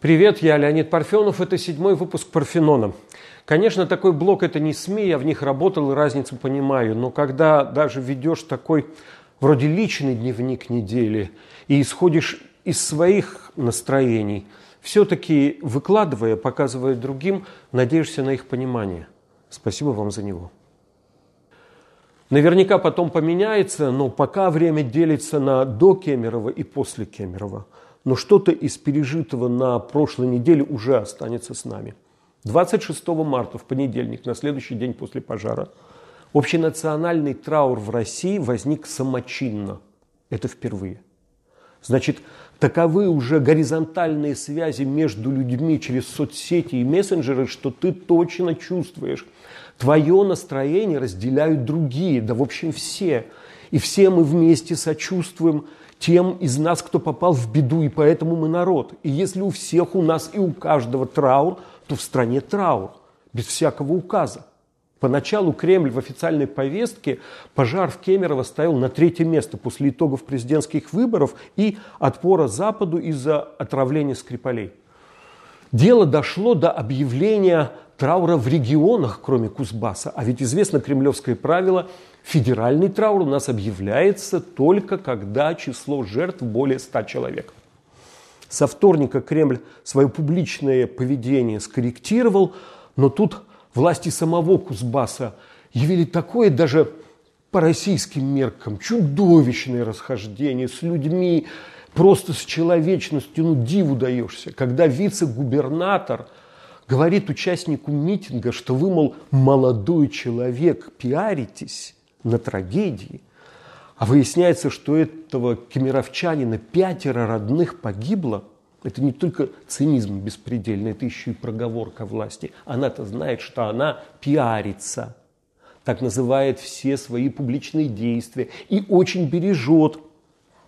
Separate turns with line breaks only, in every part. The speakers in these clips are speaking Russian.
Привет, я Леонид Парфенов. Это седьмой выпуск Парфенона. Конечно, такой блог это не СМИ, я в них работал и разницу понимаю. Но когда даже ведешь такой вроде личный дневник недели и исходишь из своих настроений, все-таки выкладывая, показывая другим, надеешься на их понимание. Спасибо вам за него. Наверняка потом поменяется, но пока время делится на до Кемерова и после Кемерова – но что-то из пережитого на прошлой неделе уже останется с нами. 26 марта, в понедельник, на следующий день после пожара, общенациональный траур в России возник самочинно. Это впервые. Значит, таковы уже горизонтальные связи между людьми через соцсети и мессенджеры, что ты точно чувствуешь. Твое настроение разделяют другие, да в общем все. И все мы вместе сочувствуем тем из нас, кто попал в беду, и поэтому мы народ. И если у всех у нас и у каждого траур, то в стране траур, без всякого указа. Поначалу Кремль в официальной повестке пожар в Кемерово ставил на третье место после итогов президентских выборов и отпора Западу из-за отравления Скрипалей. Дело дошло до объявления траура в регионах, кроме Кузбасса. А ведь известно кремлевское правило – Федеральный траур у нас объявляется только когда число жертв более 100 человек. Со вторника Кремль свое публичное поведение скорректировал, но тут власти самого Кузбасса явили такое даже по российским меркам чудовищное расхождение с людьми, просто с человечностью, ну диву даешься, когда вице-губернатор говорит участнику митинга, что вы, мол, молодой человек, пиаритесь, на трагедии, а выясняется, что этого кемеровчанина пятеро родных погибло, это не только цинизм беспредельный, это еще и проговорка власти. Она-то знает, что она пиарится, так называет все свои публичные действия и очень бережет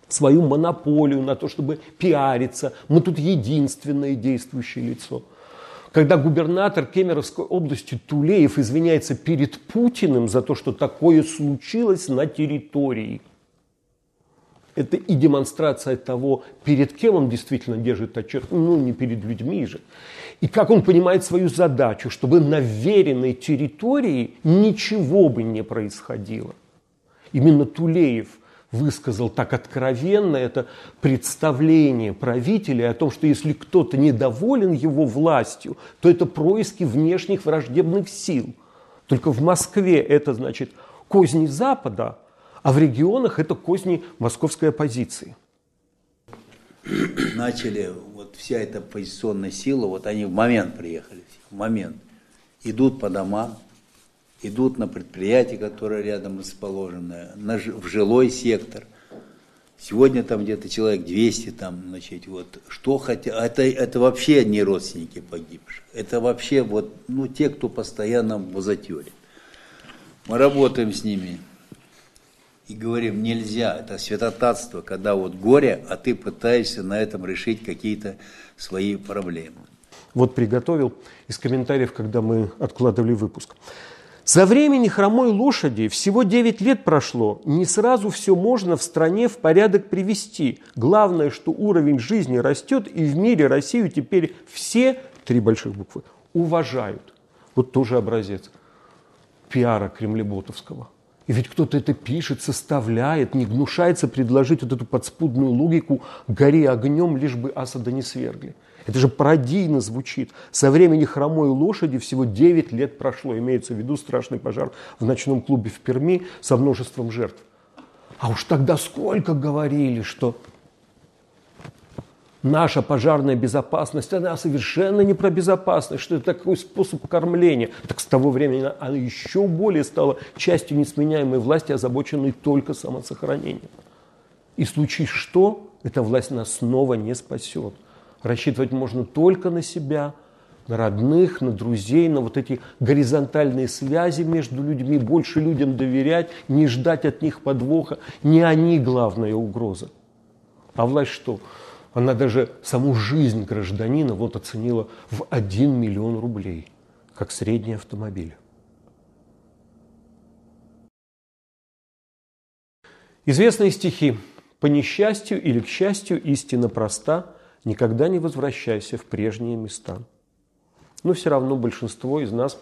свою монополию на то, чтобы пиариться. Мы тут единственное действующее лицо – когда губернатор Кемеровской области Тулеев извиняется перед Путиным за то, что такое случилось на территории. Это и демонстрация того, перед кем он действительно держит отчет, ну не перед людьми же. И как он понимает свою задачу, чтобы на веренной территории ничего бы не происходило. Именно Тулеев – высказал так откровенно это представление правителя о том, что если кто-то недоволен его властью, то это происки внешних враждебных сил. Только в Москве это значит козни Запада, а в регионах это козни московской оппозиции.
Начали, вот вся эта оппозиционная сила, вот они в момент приехали, в момент, идут по домам, идут на предприятия, которые рядом расположены, на, в жилой сектор. Сегодня там где-то человек 200 там, значит, вот, что хотя, это, это вообще не родственники погибших, это вообще вот, ну, те, кто постоянно в азотере. Мы работаем с ними и говорим, нельзя, это святотатство, когда вот горе, а ты пытаешься на этом решить какие-то свои проблемы.
Вот приготовил из комментариев, когда мы откладывали выпуск. За времени хромой лошади всего 9 лет прошло, не сразу все можно в стране в порядок привести. Главное, что уровень жизни растет, и в мире Россию теперь все, три больших буквы, уважают. Вот тоже образец пиара кремлеботовского. И ведь кто-то это пишет, составляет, не гнушается предложить вот эту подспудную логику «гори огнем, лишь бы Асада не свергли». Это же пародийно звучит. Со времени хромой лошади всего 9 лет прошло. Имеется в виду страшный пожар в ночном клубе в Перми со множеством жертв. А уж тогда сколько говорили, что наша пожарная безопасность, она совершенно не про безопасность, что это такой способ кормления. Так с того времени она еще более стала частью несменяемой власти, озабоченной только самосохранением. И случись что, эта власть нас снова не спасет. Рассчитывать можно только на себя, на родных, на друзей, на вот эти горизонтальные связи между людьми, больше людям доверять, не ждать от них подвоха. Не они главная угроза. А власть что? Она даже саму жизнь гражданина вот оценила в 1 миллион рублей, как средний автомобиль. Известные стихи. По несчастью или к счастью, истина проста – никогда не возвращайся в прежние места. Но все равно большинство из нас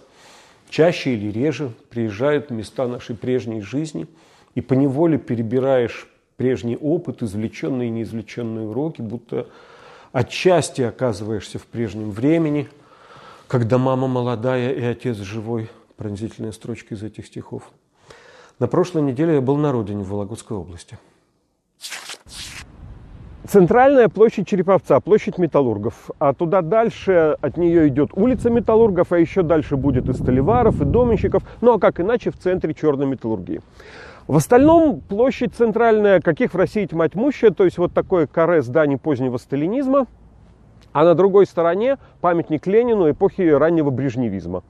чаще или реже приезжают в места нашей прежней жизни, и поневоле перебираешь прежний опыт, извлеченные и неизвлеченные уроки, будто отчасти оказываешься в прежнем времени, когда мама молодая и отец живой. Пронзительная строчка из этих стихов. На прошлой неделе я был на родине в Вологодской области. Центральная площадь Череповца, площадь металлургов. А туда дальше от нее идет улица металлургов, а еще дальше будет и столеваров, и доменщиков. Ну а как иначе в центре черной металлургии. В остальном площадь центральная, каких в России тьма тьмущая, то есть вот такое каре зданий позднего сталинизма, а на другой стороне памятник Ленину эпохи раннего брежневизма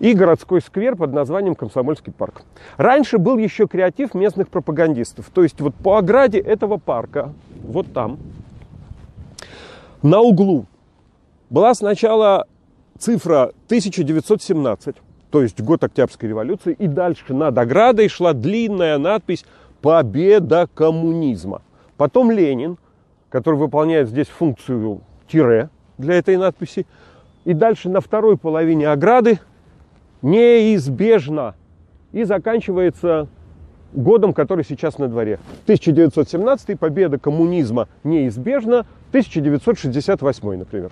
и городской сквер под названием Комсомольский парк. Раньше был еще креатив местных пропагандистов, то есть вот по ограде этого парка, вот там, на углу, была сначала цифра 1917, то есть год Октябрьской революции, и дальше над оградой шла длинная надпись «Победа коммунизма». Потом Ленин, который выполняет здесь функцию тире для этой надписи. И дальше на второй половине ограды неизбежно. И заканчивается годом, который сейчас на дворе. 1917 победа коммунизма неизбежна, 1968, например.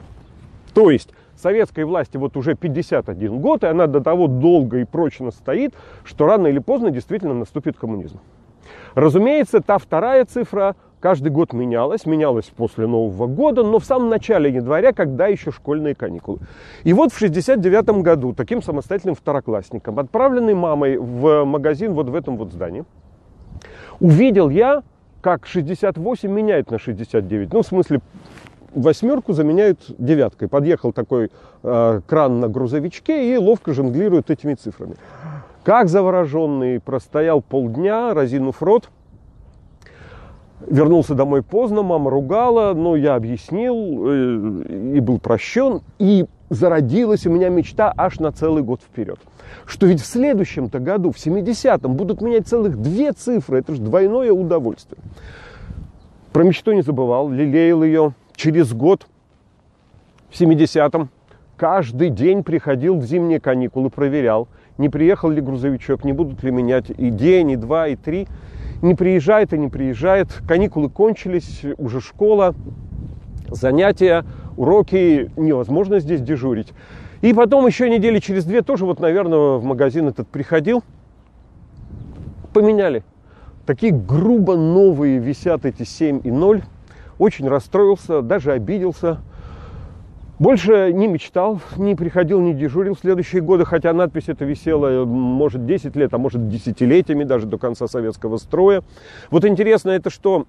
То есть советской власти вот уже 51 год, и она до того долго и прочно стоит, что рано или поздно действительно наступит коммунизм. Разумеется, та вторая цифра каждый год менялась, менялась после Нового года, но в самом начале января, когда еще школьные каникулы. И вот в 69 году таким самостоятельным второклассником, отправленный мамой в магазин вот в этом вот здании, увидел я, как 68 меняет на 69. Ну, в смысле, восьмерку заменяют девяткой. Подъехал такой э, кран на грузовичке и ловко жонглирует этими цифрами. Как завороженный простоял полдня, разинув рот. Вернулся домой поздно, мама ругала, но я объяснил э, и был прощен. И зародилась у меня мечта аж на целый год вперед. Что ведь в следующем-то году, в 70-м, будут менять целых две цифры. Это же двойное удовольствие. Про мечту не забывал, лелеял ее через год, в 70-м, каждый день приходил в зимние каникулы, проверял, не приехал ли грузовичок, не будут ли менять и день, и два, и три. Не приезжает и не приезжает. Каникулы кончились, уже школа, занятия, уроки, невозможно здесь дежурить. И потом еще недели через две тоже вот, наверное, в магазин этот приходил. Поменяли. Такие грубо новые висят эти 7 и 0 очень расстроился, даже обиделся. Больше не мечтал, не приходил, не дежурил в следующие годы, хотя надпись эта висела, может, 10 лет, а может, десятилетиями, даже до конца советского строя. Вот интересно это, что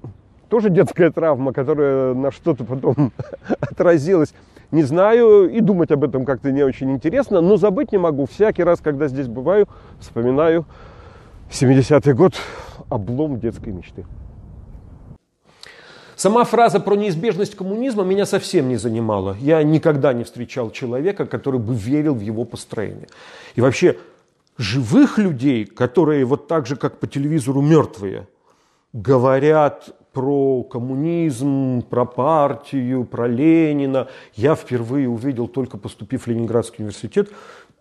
тоже детская травма, которая на что-то потом отразилась. Не знаю, и думать об этом как-то не очень интересно, но забыть не могу. Всякий раз, когда здесь бываю, вспоминаю 70-й год, облом детской мечты. Сама фраза про неизбежность коммунизма меня совсем не занимала. Я никогда не встречал человека, который бы верил в его построение. И вообще, живых людей, которые вот так же, как по телевизору, мертвые, говорят про коммунизм, про партию, про Ленина, я впервые увидел, только поступив в Ленинградский университет,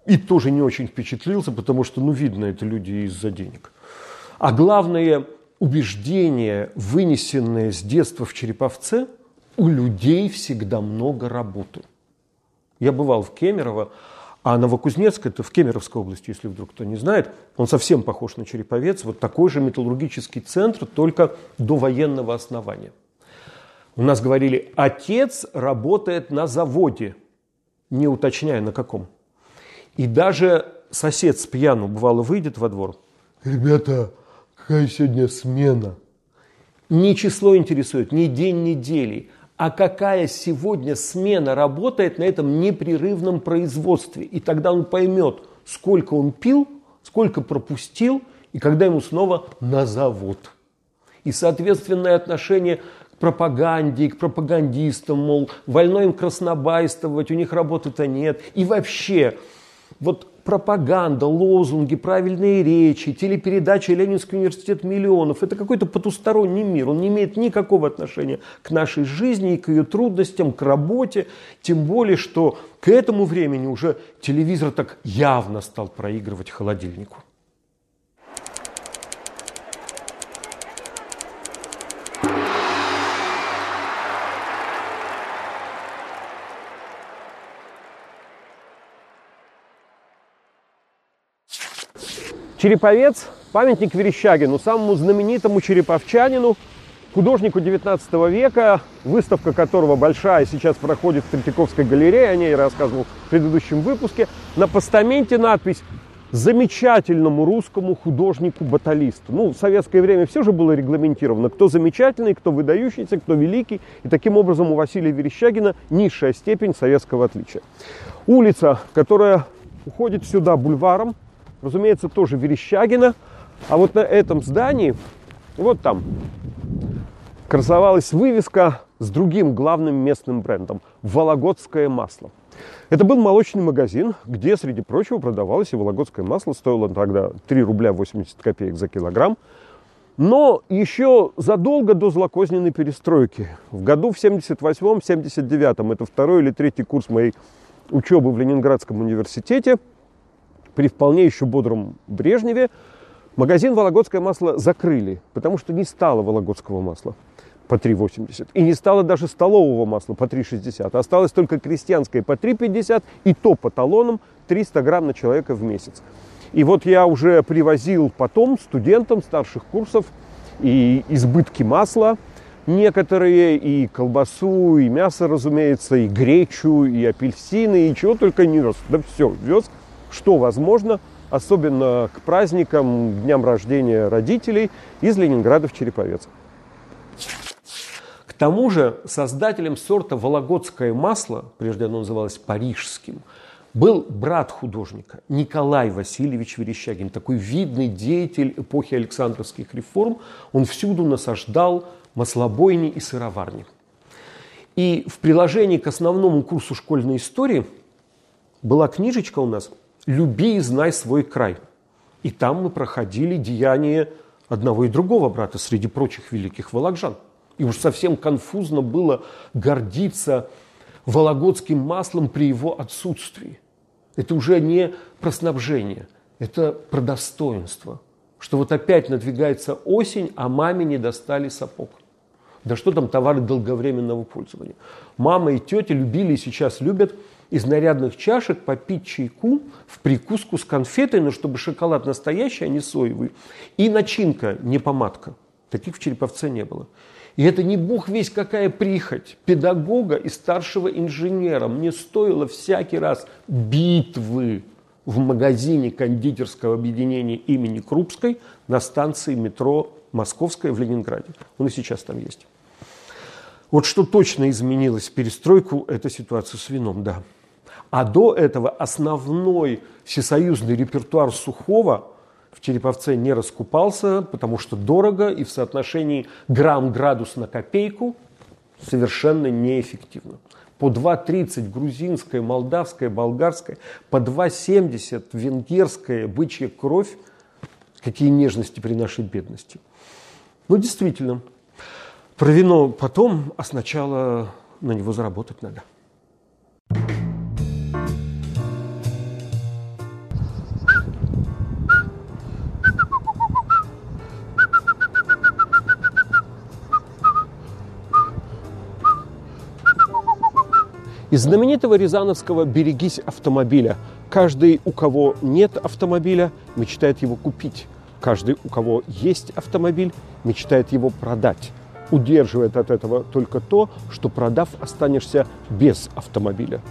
и тоже не очень впечатлился, потому что, ну, видно, это люди из-за денег. А главное, убеждения, вынесенные с детства в Череповце, у людей всегда много работы. Я бывал в Кемерово, а Новокузнецк, это в Кемеровской области, если вдруг кто не знает, он совсем похож на Череповец, вот такой же металлургический центр, только до военного основания. У нас говорили, отец работает на заводе, не уточняя на каком. И даже сосед с пьяну, бывало, выйдет во двор. Ребята, Какая сегодня смена? Не число интересует, не день недели, а какая сегодня смена работает на этом непрерывном производстве. И тогда он поймет, сколько он пил, сколько пропустил, и когда ему снова на завод. И соответственное отношение к пропаганде, к пропагандистам, мол, вольно им краснобайствовать, у них работы-то нет. И вообще, вот пропаганда, лозунги, правильные речи, телепередачи «Ленинский университет миллионов». Это какой-то потусторонний мир. Он не имеет никакого отношения к нашей жизни и к ее трудностям, к работе. Тем более, что к этому времени уже телевизор так явно стал проигрывать холодильнику. Череповец – памятник Верещагину, самому знаменитому череповчанину, художнику 19 века, выставка которого большая сейчас проходит в Третьяковской галерее, о ней я рассказывал в предыдущем выпуске. На постаменте надпись замечательному русскому художнику-баталисту. Ну, в советское время все же было регламентировано, кто замечательный, кто выдающийся, кто великий. И таким образом у Василия Верещагина низшая степень советского отличия. Улица, которая уходит сюда бульваром, разумеется, тоже Верещагина. А вот на этом здании, вот там, красовалась вывеска с другим главным местным брендом – «Вологодское масло». Это был молочный магазин, где, среди прочего, продавалось и вологодское масло. Стоило тогда 3 рубля 80 копеек за килограмм. Но еще задолго до злокозненной перестройки, в году в 78-м, 79-м, это второй или третий курс моей учебы в Ленинградском университете – при вполне еще бодром Брежневе магазин «Вологодское масло» закрыли, потому что не стало вологодского масла по 3,80. И не стало даже столового масла по 3,60. Осталось только крестьянское по 3,50 и то по талонам 300 грамм на человека в месяц. И вот я уже привозил потом студентам старших курсов и избытки масла, некоторые, и колбасу, и мясо, разумеется, и гречу, и апельсины, и чего только не вез. Да все, вез что возможно, особенно к праздникам, дням рождения родителей из Ленинграда в Череповец. К тому же создателем сорта «Вологодское масло», прежде оно называлось «Парижским», был брат художника Николай Васильевич Верещагин, такой видный деятель эпохи Александровских реформ. Он всюду насаждал маслобойни и сыроварни. И в приложении к основному курсу школьной истории была книжечка у нас – люби и знай свой край. И там мы проходили деяния одного и другого брата среди прочих великих волокжан. И уж совсем конфузно было гордиться вологодским маслом при его отсутствии. Это уже не про снабжение, это про достоинство. Что вот опять надвигается осень, а маме не достали сапог. Да что там товары долговременного пользования. Мама и тетя любили и сейчас любят – из нарядных чашек попить чайку в прикуску с конфетой, но чтобы шоколад настоящий, а не соевый. И начинка, не помадка. Таких в Череповце не было. И это не бог весь какая прихоть педагога и старшего инженера. Мне стоило всякий раз битвы в магазине кондитерского объединения имени Крупской на станции метро Московская в Ленинграде. Он и сейчас там есть. Вот что точно изменилось в перестройку, это ситуация с вином, да. А до этого основной всесоюзный репертуар Сухого в Череповце не раскупался, потому что дорого и в соотношении грамм-градус на копейку совершенно неэффективно. По 2,30 грузинская, молдавская, болгарская, по 2,70 венгерская бычья кровь. Какие нежности при нашей бедности. Ну, действительно, про вино потом, а сначала на него заработать надо. Из знаменитого рязановского «Берегись автомобиля». Каждый, у кого нет автомобиля, мечтает его купить. Каждый, у кого есть автомобиль, мечтает его продать. Удерживает от этого только то, что продав, останешься без автомобиля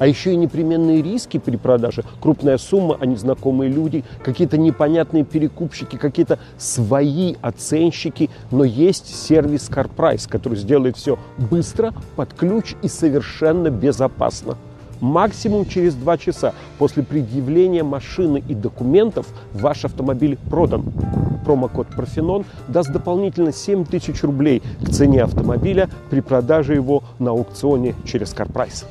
а еще и непременные риски при продаже, крупная сумма, а незнакомые люди, какие-то непонятные перекупщики, какие-то свои оценщики, но есть сервис CarPrice, который сделает все быстро, под ключ и совершенно безопасно. Максимум через два часа после предъявления машины и документов ваш автомобиль продан. Промокод Парфенон даст дополнительно 7 тысяч рублей к цене автомобиля при продаже его на аукционе через CarPrice.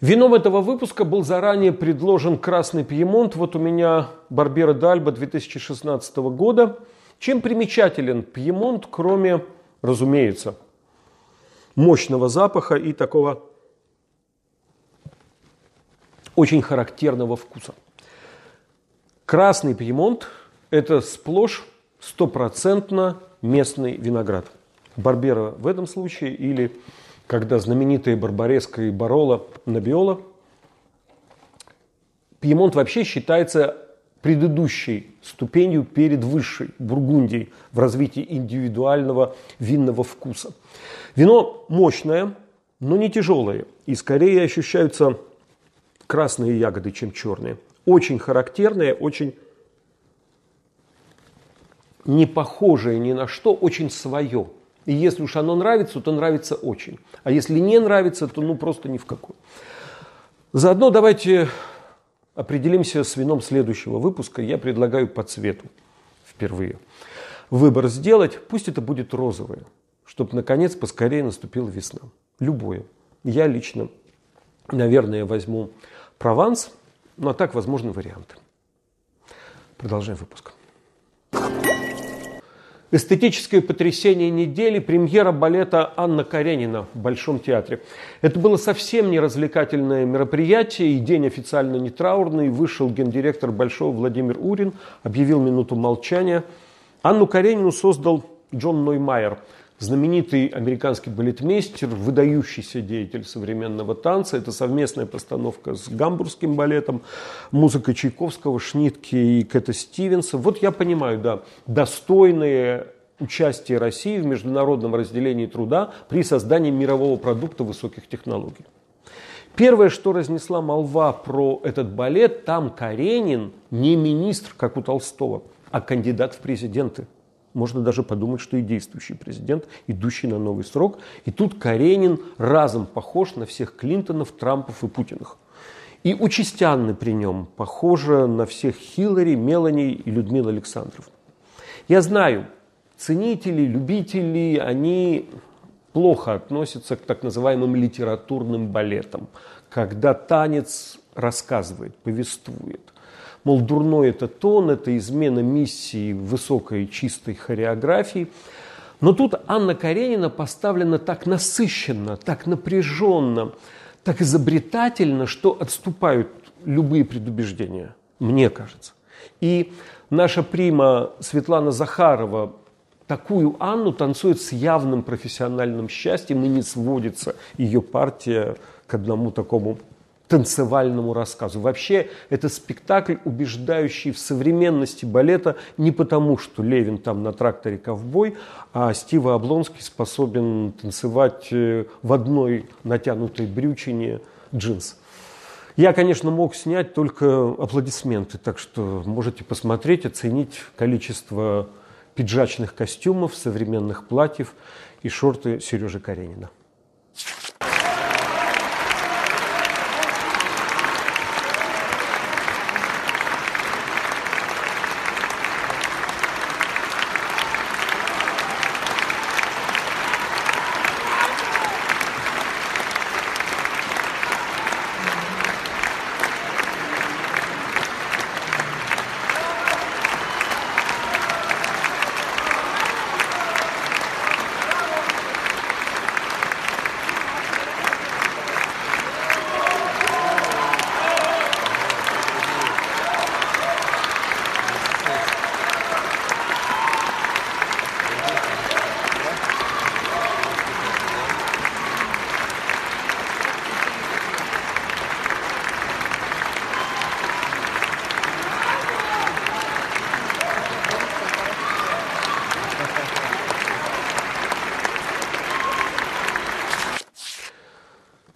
Вином этого выпуска был заранее предложен красный пьемонт. Вот у меня Барбера Дальба 2016 года. Чем примечателен пьемонт, кроме, разумеется, мощного запаха и такого очень характерного вкуса. Красный пьемонт – это сплошь стопроцентно местный виноград. Барбера в этом случае или когда знаменитые Барбареска и Барола Набиола. Пьемонт вообще считается предыдущей ступенью перед высшей Бургундией в развитии индивидуального винного вкуса. Вино мощное, но не тяжелое, и скорее ощущаются красные ягоды, чем черные. Очень характерное, очень не похожее ни на что, очень свое – и если уж оно нравится, то нравится очень. А если не нравится, то ну просто ни в какой. Заодно давайте определимся с вином следующего выпуска. Я предлагаю по цвету впервые выбор сделать. Пусть это будет розовое, чтобы наконец поскорее наступила весна. Любое. Я лично, наверное, возьму Прованс, ну а так возможны варианты. Продолжаем выпуск. Эстетическое потрясение недели – премьера балета Анна Каренина в Большом театре. Это было совсем не развлекательное мероприятие, и день официально не траурный. Вышел гендиректор Большого Владимир Урин, объявил минуту молчания. Анну Каренину создал Джон Ноймайер – знаменитый американский балетмейстер, выдающийся деятель современного танца. Это совместная постановка с гамбургским балетом, музыка Чайковского, Шнитки и Кэта Стивенса. Вот я понимаю, да, достойные участие России в международном разделении труда при создании мирового продукта высоких технологий. Первое, что разнесла молва про этот балет, там Каренин не министр, как у Толстого, а кандидат в президенты – можно даже подумать, что и действующий президент, идущий на новый срок. И тут Каренин разом похож на всех Клинтонов, Трампов и Путиных. И участянны при нем похожи на всех Хиллари, Мелани и Людмила Александров. Я знаю, ценители, любители, они плохо относятся к так называемым литературным балетам, когда танец рассказывает, повествует – Мол, дурной это тон, это измена миссии высокой чистой хореографии. Но тут Анна Каренина поставлена так насыщенно, так напряженно, так изобретательно, что отступают любые предубеждения, мне кажется. И наша прима Светлана Захарова такую Анну танцует с явным профессиональным счастьем, и не сводится ее партия к одному такому танцевальному рассказу. Вообще это спектакль, убеждающий в современности балета не потому, что Левин там на тракторе ковбой, а Стива Облонский способен танцевать э, в одной натянутой брючине джинс. Я, конечно, мог снять только аплодисменты, так что можете посмотреть, оценить количество пиджачных костюмов, современных платьев и шорты Сережи Каренина.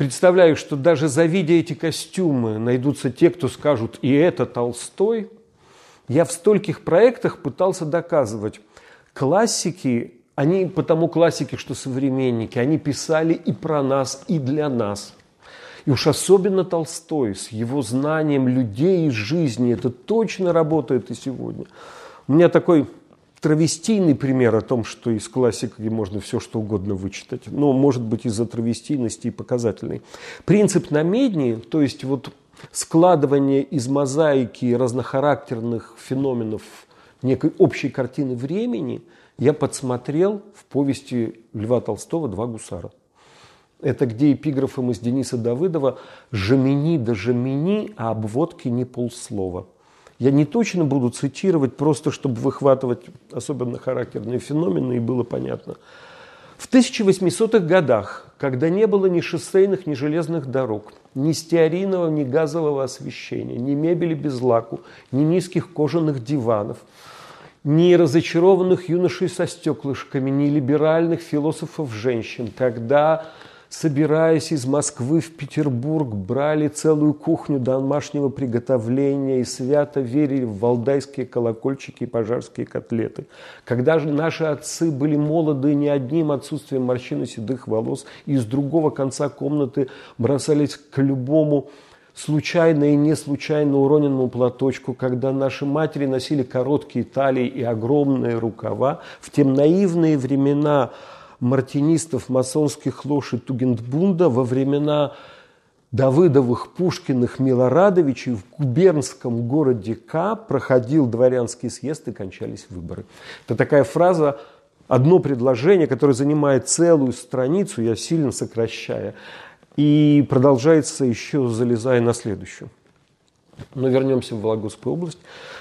Представляю, что даже завидя эти костюмы, найдутся те, кто скажут, и это Толстой. Я в стольких проектах пытался доказывать, классики, они потому классики, что современники, они писали и про нас, и для нас. И уж особенно Толстой с его знанием людей и жизни, это точно работает и сегодня. У меня такой травестийный пример о том, что из классики можно все что угодно вычитать. Но, может быть, из-за травестийности и показательный. Принцип намедни, то есть вот складывание из мозаики разнохарактерных феноменов некой общей картины времени, я подсмотрел в повести Льва Толстого «Два гусара». Это где эпиграфом из Дениса Давыдова «Жемени да жемени, а обводки не полслова». Я не точно буду цитировать, просто чтобы выхватывать особенно характерные феномены, и было понятно. В 1800-х годах, когда не было ни шоссейных, ни железных дорог, ни стеаринового, ни газового освещения, ни мебели без лаку, ни низких кожаных диванов, ни разочарованных юношей со стеклышками, ни либеральных философов-женщин, когда собираясь из Москвы в Петербург, брали целую кухню домашнего приготовления и свято верили в валдайские колокольчики и пожарские котлеты. Когда же наши отцы были молоды не одним отсутствием морщин и седых волос, и с другого конца комнаты бросались к любому случайно и не случайно уроненному платочку, когда наши матери носили короткие талии и огромные рукава, в те наивные времена – мартинистов, масонских лож и Тугендбунда во времена Давыдовых, Пушкиных, Милорадовичей в губернском городе К проходил дворянский съезд и кончались выборы. Это такая фраза, одно предложение, которое занимает целую страницу, я сильно сокращая, и продолжается еще залезая на следующую. Но вернемся в Вологодскую область,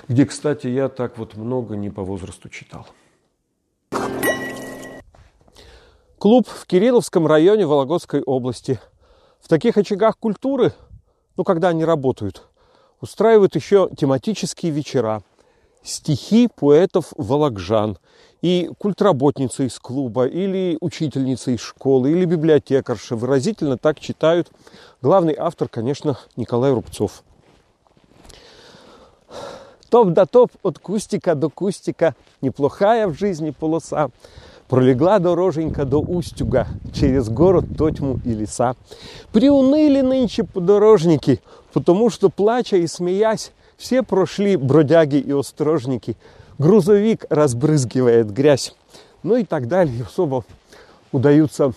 где, кстати, я так вот много не по возрасту читал. Клуб в Кирилловском районе Вологодской области. В таких очагах культуры, ну, когда они работают, устраивают еще тематические вечера. Стихи поэтов волокжан и культработница из клуба, или учительница из школы, или библиотекарша выразительно так читают. Главный автор, конечно, Николай Рубцов. Топ да топ от кустика до кустика, неплохая в жизни полоса. Пролегла дороженька до Устюга, через город, тотьму и леса. Приуныли нынче подорожники, потому что, плача и смеясь, все прошли бродяги и острожники. Грузовик разбрызгивает грязь. Ну и так далее. Особо удаются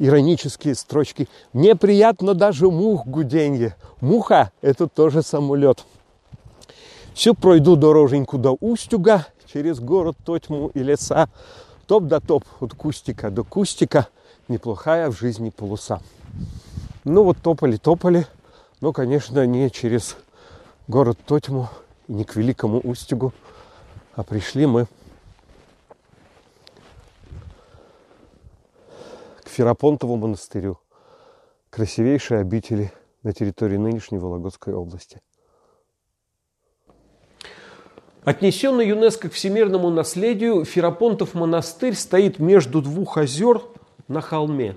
иронические строчки. Мне приятно даже мух гуденье. Муха – это тоже самолет. Все пройду дороженьку до Устюга, через город, тотьму и леса топ да топ, от кустика до кустика, неплохая в жизни полоса. Ну вот топали-топали, но, конечно, не через город Тотьму и не к Великому Устюгу, а пришли мы к Ферапонтову монастырю, красивейшей обители на территории нынешней Вологодской области. Отнесенный ЮНЕСКО к всемирному наследию, Ферапонтов монастырь стоит между двух озер на холме.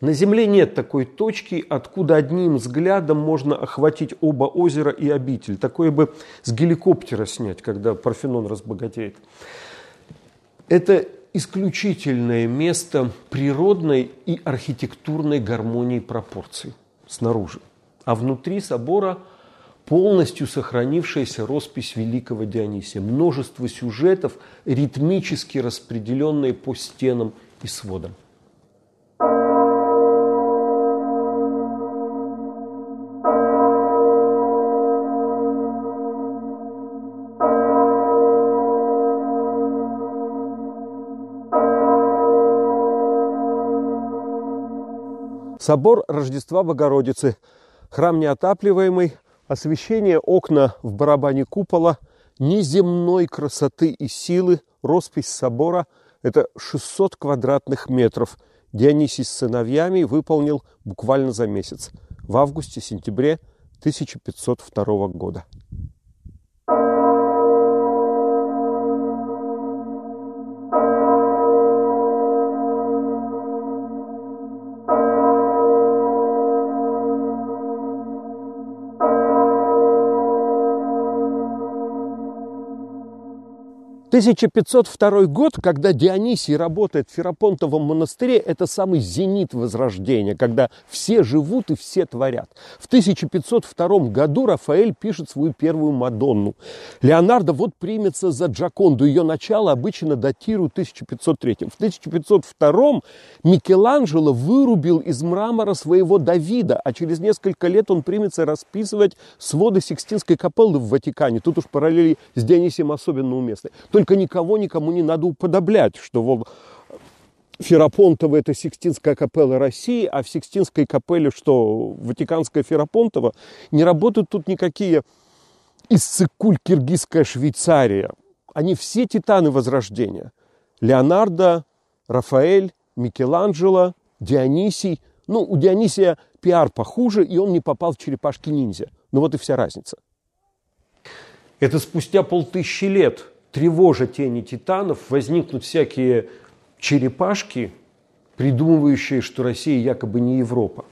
На Земле нет такой точки, откуда одним взглядом можно охватить оба озера и обитель. Такое бы с геликоптера снять, когда Парфенон разбогатеет. Это исключительное место природной и архитектурной гармонии пропорций снаружи. А внутри собора – полностью сохранившаяся роспись великого Дионисия. Множество сюжетов, ритмически распределенные по стенам и сводам. Собор Рождества Богородицы, храм неотапливаемый, освещение окна в барабане купола неземной красоты и силы, роспись собора – это 600 квадратных метров. Дионисий с сыновьями выполнил буквально за месяц, в августе-сентябре 1502 года. 1502 год, когда Дионисий работает в Ферапонтовом монастыре, это самый зенит возрождения, когда все живут и все творят. В 1502 году Рафаэль пишет свою первую Мадонну. Леонардо вот примется за Джаконду. Ее начало обычно датируют 1503. В 1502 Микеланджело вырубил из мрамора своего Давида, а через несколько лет он примется расписывать своды Сикстинской капеллы в Ватикане. Тут уж параллели с Дионисием особенно уместны. Только никого никому не надо уподоблять, что вот Ферапонтово – это Сикстинская капелла России, а в Сикстинской капелле, что Ватиканская Ферапонтова, не работают тут никакие Иссыкуль, Киргизская Швейцария. Они все титаны Возрождения. Леонардо, Рафаэль, Микеланджело, Дионисий. Ну, у Дионисия пиар похуже, и он не попал в черепашки-ниндзя. Ну вот и вся разница. Это спустя полтысячи лет тревожа тени титанов, возникнут всякие черепашки, придумывающие, что Россия якобы не Европа.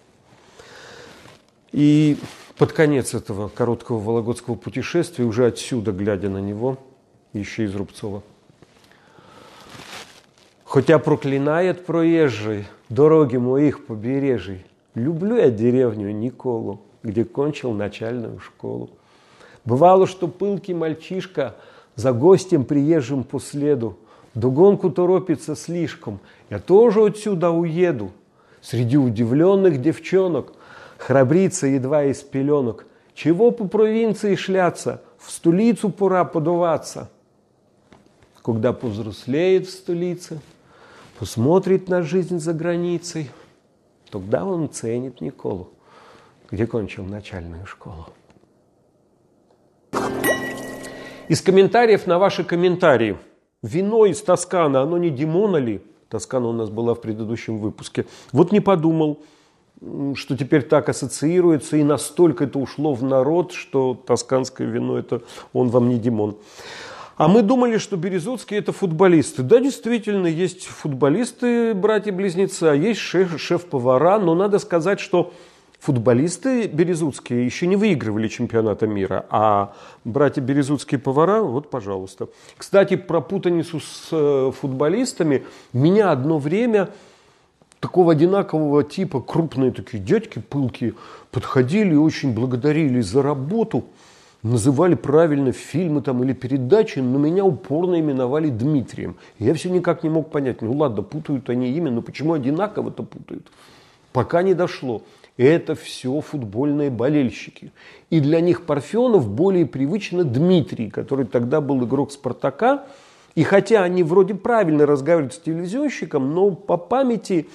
И под конец этого короткого вологодского путешествия, уже отсюда, глядя на него, еще из Рубцова. Хотя проклинает проезжий дороги моих побережий, люблю я деревню Николу, где кончил начальную школу. Бывало, что пылкий мальчишка – за гостем приезжим по следу. Догонку торопится слишком. Я тоже отсюда уеду. Среди удивленных девчонок храбрится едва из пеленок. Чего по провинции шляться? В столицу пора подуваться. Когда повзрослеет в столице, посмотрит на жизнь за границей, тогда он ценит Николу, где кончил начальную школу. Из комментариев на ваши комментарии. Вино из Тоскана, оно не Димона ли? Тоскана у нас была в предыдущем выпуске. Вот не подумал, что теперь так ассоциируется, и настолько это ушло в народ, что тосканское вино это он вам не Димон. А мы думали, что Березутские это футболисты. Да, действительно, есть футболисты, братья-близнецы, а есть шеф, шеф-повара, но надо сказать, что футболисты березутские еще не выигрывали чемпионата мира, а братья березутские повара, вот, пожалуйста. Кстати, про путаницу с э, футболистами меня одно время такого одинакового типа крупные такие дядьки пылки подходили и очень благодарили за работу, называли правильно фильмы там или передачи, но меня упорно именовали Дмитрием. Я все никак не мог понять, ну ладно, путают они имя, но почему одинаково-то путают? Пока не дошло это все футбольные болельщики. И для них Парфенов более привычно Дмитрий, который тогда был игрок «Спартака». И хотя они вроде правильно разговаривают с телевизионщиком, но по памяти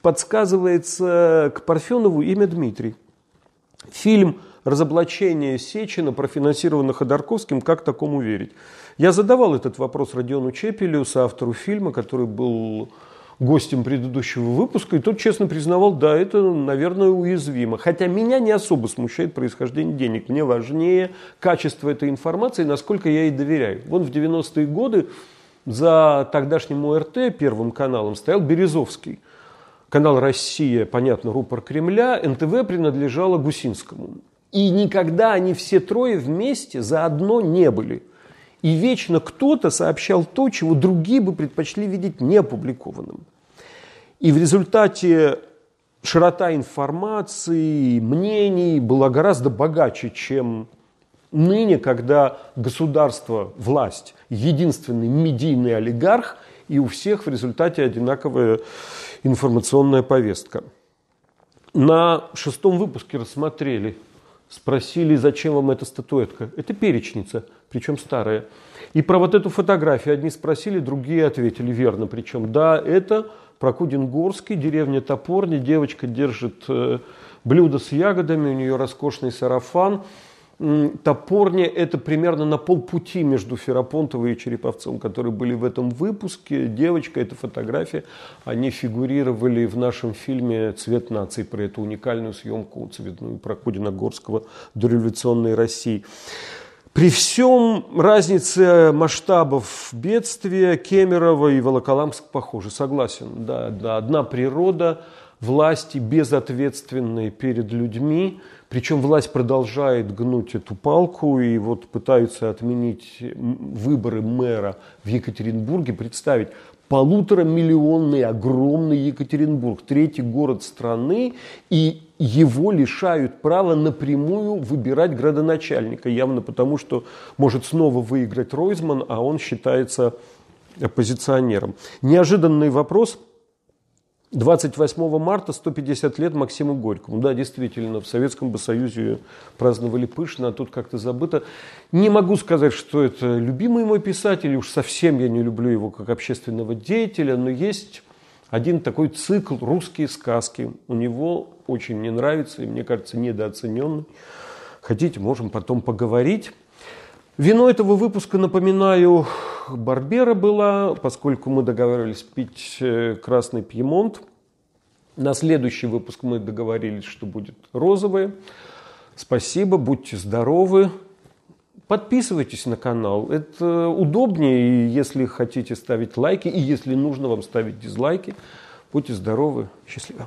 подсказывается к Парфенову имя Дмитрий. Фильм «Разоблачение Сечина», профинансированный Ходорковским, как такому верить? Я задавал этот вопрос Родиону Чепелю, соавтору фильма, который был гостем предыдущего выпуска, и тот честно признавал, да, это, наверное, уязвимо. Хотя меня не особо смущает происхождение денег. Мне важнее качество этой информации, насколько я ей доверяю. Вон в 90-е годы за тогдашним ОРТ, первым каналом, стоял Березовский. Канал «Россия», понятно, рупор Кремля, НТВ принадлежала Гусинскому. И никогда они все трое вместе заодно не были – и вечно кто-то сообщал то, чего другие бы предпочли видеть неопубликованным. И в результате широта информации, мнений была гораздо богаче, чем ныне, когда государство, власть, единственный медийный олигарх, и у всех в результате одинаковая информационная повестка. На шестом выпуске рассмотрели, спросили, зачем вам эта статуэтка. Это перечница, причем старая. И про вот эту фотографию одни спросили, другие ответили верно. Причем, да, это Прокудин-Горский, деревня Топорни, девочка держит э, блюдо с ягодами, у нее роскошный сарафан. Топорня – это примерно на полпути между Ферапонтовой и Череповцом, которые были в этом выпуске. Девочка – это фотография. Они фигурировали в нашем фильме «Цвет нации» про эту уникальную съемку цветную Прокудина-Горского дореволюционной России. При всем разнице масштабов бедствия Кемерово и Волоколамск похожи, согласен. Да, да, одна природа, власти безответственные перед людьми, Причем власть продолжает гнуть эту палку и вот пытаются отменить выборы мэра в Екатеринбурге. Представить, полуторамиллионный огромный Екатеринбург, третий город страны, и его лишают права напрямую выбирать градоначальника, явно потому, что может снова выиграть Ройзман, а он считается оппозиционером. Неожиданный вопрос. 28 марта 150 лет Максиму Горькому. Да, действительно, в Советском Союзе праздновали пышно, а тут как-то забыто. Не могу сказать, что это любимый мой писатель, уж совсем я не люблю его как общественного деятеля, но есть один такой цикл «Русские сказки». У него очень мне нравится и, мне кажется, недооцененный. Хотите, можем потом поговорить. Вино этого выпуска, напоминаю, Барбера была, поскольку мы договаривались пить э, красный пьемонт. На следующий выпуск мы договорились, что будет розовое. Спасибо, будьте здоровы. Подписывайтесь на канал. Это удобнее, если хотите ставить лайки, и если нужно вам ставить дизлайки. Будьте здоровы, счастливо.